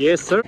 Yes, sir.